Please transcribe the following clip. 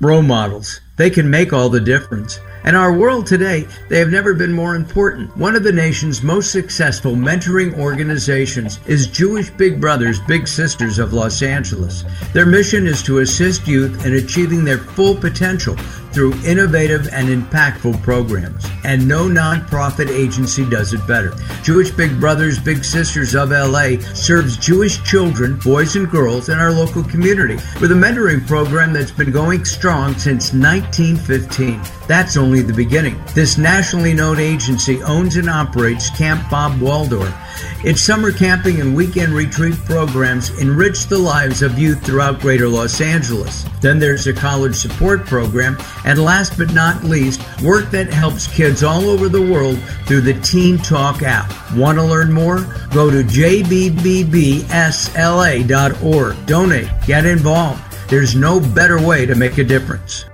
Role models. They can make all the difference. In our world today, they have never been more important. One of the nation's most successful mentoring organizations is Jewish Big Brothers Big Sisters of Los Angeles. Their mission is to assist youth in achieving their full potential through innovative and impactful programs. And no nonprofit agency does it better. Jewish Big Brothers Big Sisters of LA serves Jewish children, boys and girls in our local community with a mentoring program that's been going strong since 1915. That's only the beginning. This nationally known agency owns and operates Camp Bob Waldorf. Its summer camping and weekend retreat programs enrich the lives of youth throughout greater Los Angeles. Then there's a college support program, and last but not least, work that helps kids all over the world through the Teen Talk app. Want to learn more? Go to jbbbsla.org. Donate, get involved. There's no better way to make a difference.